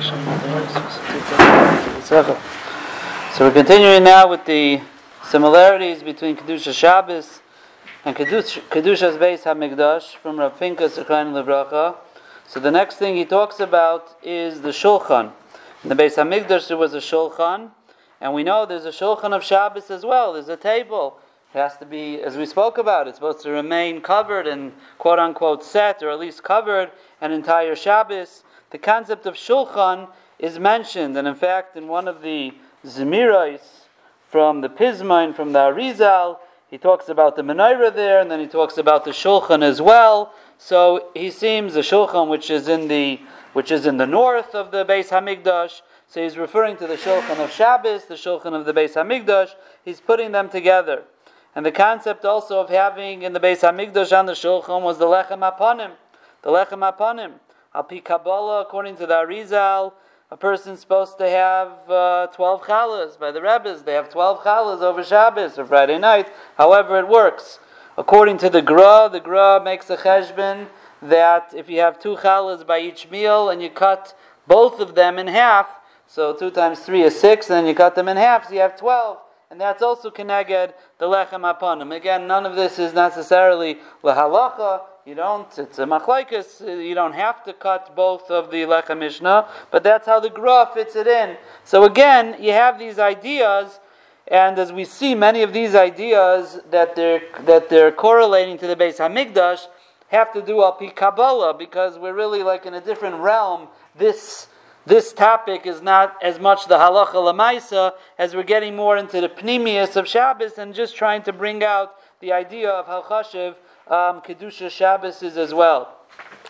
So we're continuing now with the similarities between Kedusha Shabbos and Kedush, Kedusha's Beis Hamikdash from Rav Pincus Levracha. So the next thing he talks about is the Shulchan. In the base Hamikdash there was a Shulchan, and we know there's a Shulchan of Shabbos as well. There's a table. It has to be, as we spoke about, it's supposed to remain covered and quote unquote set, or at least covered an entire Shabbos. The concept of Shulchan is mentioned, and in fact, in one of the Zemirais from the Pismine, from the Arizal, he talks about the menorah there, and then he talks about the Shulchan as well. So he seems the Shulchan, which is in the which is in the north of the Beis Hamikdash. So he's referring to the Shulchan of Shabbos, the Shulchan of the Beis Hamikdash. He's putting them together. And the concept also of having in the Beis Hamikdash on the Shulchan was the Lechem Apanim. The Lechem Apanim. Al Kabbalah, according to the Arizal, a person's supposed to have uh, 12 challahs by the Rebbe's. They have 12 challahs over Shabbos or Friday night, however it works. According to the Gra, the Gra makes a cheshbon that if you have two challahs by each meal and you cut both of them in half, so two times three is six, and then you cut them in half, so you have 12. And that's also keneged the lechem aponim. Again, none of this is necessarily lahalacha. You don't, it's a machlaikas, uh, you don't have to cut both of the Lechem Mishnah, but that's how the Gra fits it in. So again, you have these ideas, and as we see many of these ideas that they're, that they're correlating to the Beis Hamikdash have to do al pi Kabbalah, because we're really like in a different realm. This, this topic is not as much the halacha lamaisa as we're getting more into the pnimius of Shabbos and just trying to bring out the idea of halchashiv um, Kedusha Shabbos is as well.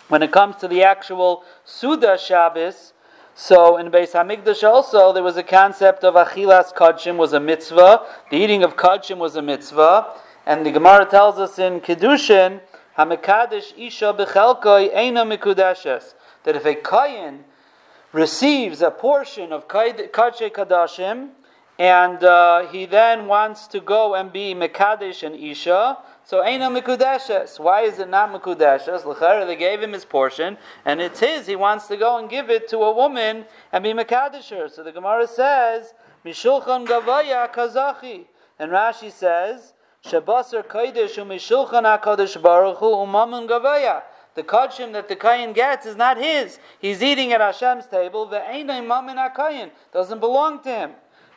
When it comes to the actual Suda Shabbos, so in Beis Hamikdash also there was a concept of Achilas Kodshim was a mitzvah. The eating of Kodshim was a mitzvah, and the Gemara tells us in Kedushin Hamikadosh Isha Bechelkoi Eina Mikudeshes that if a Kayin receives a portion of Kadshe Kadashim and uh, he then wants to go and be Mekadesh and Isha, so Eina Mikudeshes. Why is it not Mikudeshes? L'chara, they gave him his portion, and it's his. He wants to go and give it to a woman and be Mekadesher. So the Gemara says, Mishulchan Gavaya Kazachi. And Rashi says, Shabasar Kodesh Umishulchan HaKadosh Baruch Hu Umamun Gavaya. The kodshim that the kayin gets is not his. He's eating at Hashem's table. The einay mamin akayin doesn't belong to him.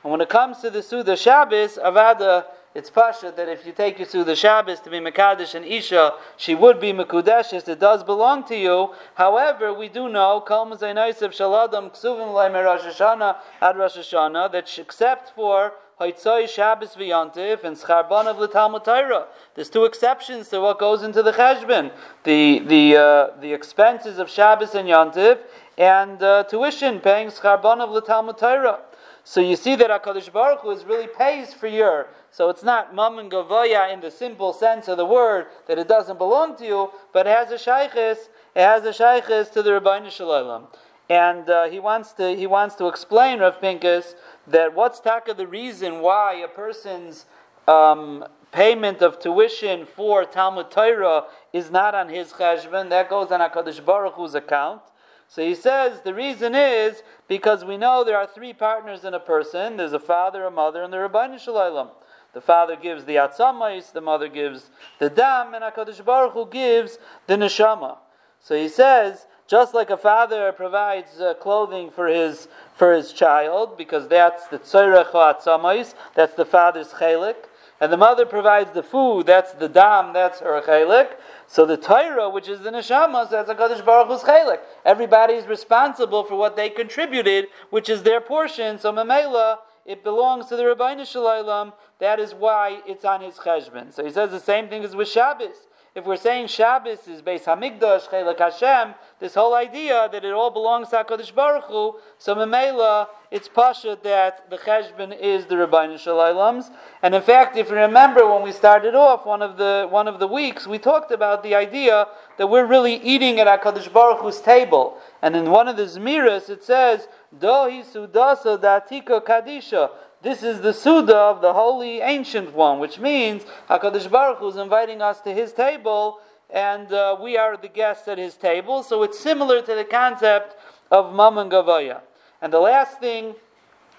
And when it comes to the Suda Shabbos, Avada it's pasha that if you take you through the Shabbos to be Mekadesh and Isha, she would be Mekudeshes. It does belong to you. However, we do know Mazainaisav Shaladam Ksuvim Laim Rosh Hashanah Ad Rosh Hashanah that except for Haitzoi Shabbos V'Yontif and Scharbon of the Talmud Torah. There's two exceptions to what goes into the Cheshbon: the the uh, the expenses of Shabbos and Yontif, and uh, tuition paying Scharbon of the Talmud Torah. So you see that Hakadosh Baruch Hu is really pays for your so it's not mum and gavoya in the simple sense of the word that it doesn't belong to you, but it has a shaykhis. It has a shaykhis to the Rabbi Shalom. And uh, he wants to he wants to explain Rav Pincus that what's taka the reason why a person's um, payment of tuition for Talmud Torah is not on his cheshbon. That goes on Hakadosh Baruch Hu's account. So he says the reason is because we know there are three partners in a person. There's a father, a mother, and the Rabbi Shalom. The father gives the atzamais, the mother gives the dam, and Hakadosh Baruch Hu gives the neshama. So he says, just like a father provides uh, clothing for his for his child, because that's the tzorech atzamais, that's the father's chelik, and the mother provides the food, that's the dam, that's her chelik. So the Torah, which is the neshama, that's a Kaddish Baruch Hu's chelik. Everybody is responsible for what they contributed, which is their portion. So Mamela it belongs to the Rabbi Shalom. That is why it's on his cheshbon. So he says the same thing as with Shabbos. If we're saying Shabbos is Beis Hamikdash, Chelak Hashem, this whole idea that it all belongs to Hakadosh Baruch Hu, so Memela, it's pasha that the cheshbon is the Rabbi Shalom's. And in fact, if you remember when we started off one of the one of the weeks, we talked about the idea that we're really eating at Hakadosh Baruch Hu's table. And in one of the Zmiras, it says Dohi Sudasa Datika Kadisha. This is the Suda of the Holy Ancient One, which means HaKadosh Baruch Hu is inviting us to his table, and uh, we are the guests at his table. So it's similar to the concept of Mammon Gavaya. And the last thing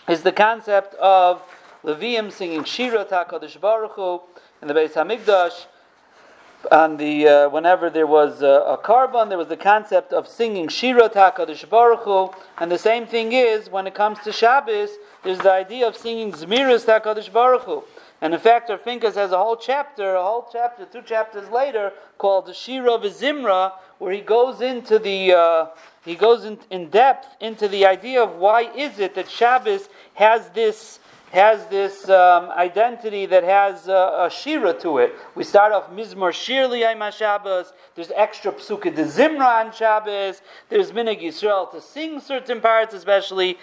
is the concept of Levium singing Shira Takadish Baruch Hu in the Beis Hamikdash. On the uh, whenever there was a, a carbon, there was the concept of singing Shira Takadish Baruch Hu, and the same thing is when it comes to Shabbos, there's the idea of singing Zmiris Takadish Baruch Hu. And in fact, our Pincus has a whole chapter, a whole chapter, two chapters later, called the Shira Vizimra, where he goes into the uh, he goes in, in depth into the idea of why is it that Shabbos has this has this um, identity that has a, a shira to it. We start off Mizmor Shir Liyayim Shabbos. There's extra psuka de Zimra on Shabbos. There's Minig Yisrael to sing certain parts, especially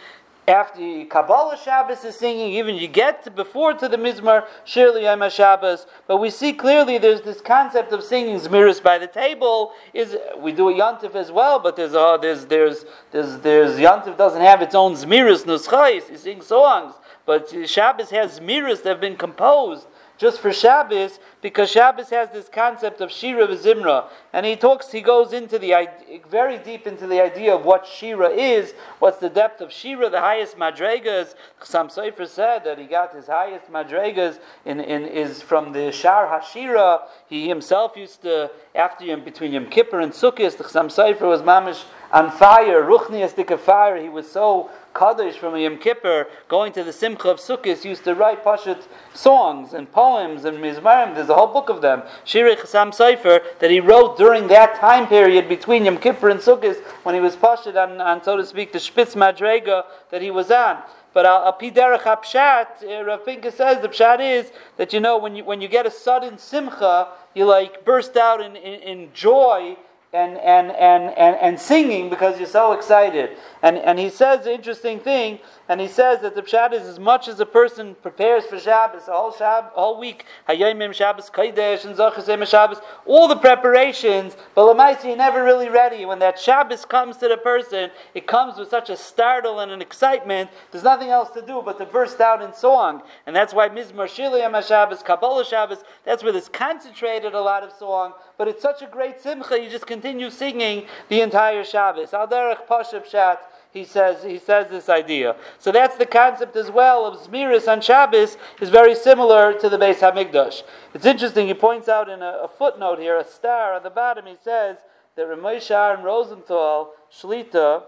after Kabbalah Shabbos is singing, even you get to, before to the Mizmar Shirley Yom Shabbos. But we see clearly there's this concept of singing Zmiris by the table. Is we do a Yontif as well, but there's uh, there's there's there's there's Yantif doesn't have its own Zmiris Nuschais. You sing songs, but Shabbos has Zmiris that have been composed just for Shabbos, because Shabbos has this concept of Shira v'Zimra, and he talks, he goes into the very deep into the idea of what Shira is, what's the depth of Shira, the highest madregas. Sam Sofer said that he got his highest madregas in, in is from the Shar Hashira. He himself used to after him between Yom Kippur and Sukkot. The Sam Sofer was mamish on fire, ruchniastic of fire. He was so Kaddish from Yom Kippur, going to the Simcha of Sukkot, used to write Pashat songs and poems and Mizmarim. There's a whole book of them. Shirei Chassam Sofer that he wrote during that time period between Yom Kippur and Sukkot when he was Pashat on, on, so to speak, the Spitz Madrega that he was on. But al piderach hapshat, uh, Rav Pinka says the pshat is that you know when you when you get a sudden simcha, you like burst out in, in, in joy and, and, and, and, and singing because you're so excited. And, and he says the interesting thing, and he says that the Pshat is as much as a person prepares for Shabbos, a whole, Shab, whole week, Hayomim Shabbos, Kaidesh, and Zachasem Shabbos, all the preparations, but Lamaisi, you're never really ready. When that Shabbos comes to the person, it comes with such a startle and an excitement, there's nothing else to do but to burst out in song. And that's why Mizmor Shiliyam Shabbos, Kabbalah Shabbos, that's where there's concentrated a lot of song, but it's such a great simcha, you just continue singing the entire Shabbos. Al derech Shat, he says he says this idea. So that's the concept as well of Zmiris on Shabbos is very similar to the Beis Hamikdash. It's interesting. He points out in a, a, footnote here, a star on the bottom. He says that Ramesh Rosenthal Shlita,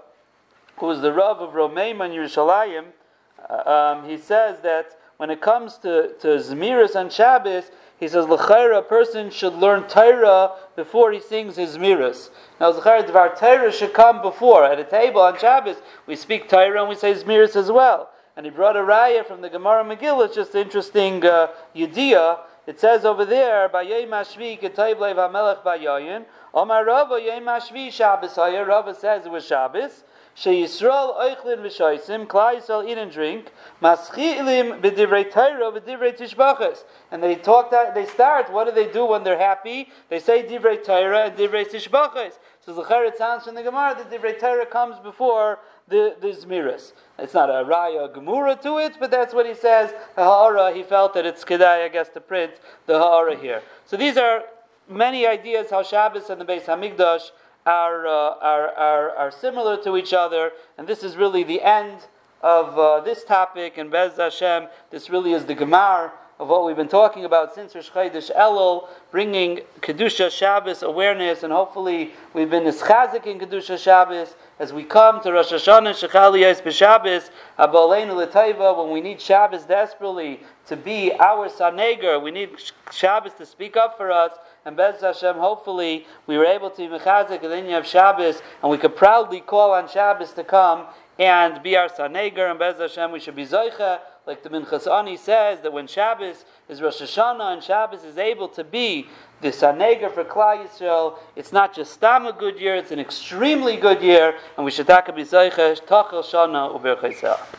who was the Rav of Romeim and Yerushalayim, uh, um, he says that when it comes to, to Zmiris on Shabbos, he says, L'chaira, a person should learn Torah before he sings his miras. Now, L'chaira, Dvar Torah should come before. At a table on Shabbos, we speak Torah and we say miras as well. And he brought a raya from the Gemara Megillah, it's just interesting uh, yediyah. It says over there, Bayay Mashvi, Ketayv Lev HaMelech Bayayin, Omar Rava, Yay Mashvi, Shabbos Rava says it was Shabbos. Sheyisrael oichlin v'shoisim, Klai Yisrael eat and drink, maschilim b'divrei Torah b'divrei tishbachas. And they talk that, they start, what do they do when they're happy? They say divrei Torah and divrei tishbachas. So Zachar, it sounds from the Gemara that divrei Torah comes before the, the Zmiris. It's not a Raya Gemura to it, but that's what he says. The Ha'ara, he felt that it's Kedai, I guess, to print the Ha'ara here. So these are many ideas how Shabbos and the Beis Hamikdash are, uh, are, are, are similar to each other, and this is really the end of uh, this topic, and Bez Hashem, this really is the Gemar of what we've been talking about since Rosh Chodesh Elul, bringing Kedusha Shabbos awareness, and hopefully we've been ischazik in Kedusha Shabbos as we come to Rosh Hashanah Shechaliyas b'Shabbos Abaleinu L'Taiva when we need Shabbos desperately to be our Saneger, we need Shabbos to speak up for us. And Bez Hashem, hopefully, we were able to be mechazik and then you have Shabbos, and we could proudly call on Shabbos to come and be our Saneger. And Bez Hashem, we should be Zoicha, like the Minchas Ani says, that when Shabbos is Rosh Hashanah and Shabbos is able to be the Saneger for Klal Yisrael, it's not just Stam a good year, it's an extremely good year, and we should about Zoicha, Tachel Shana, Uber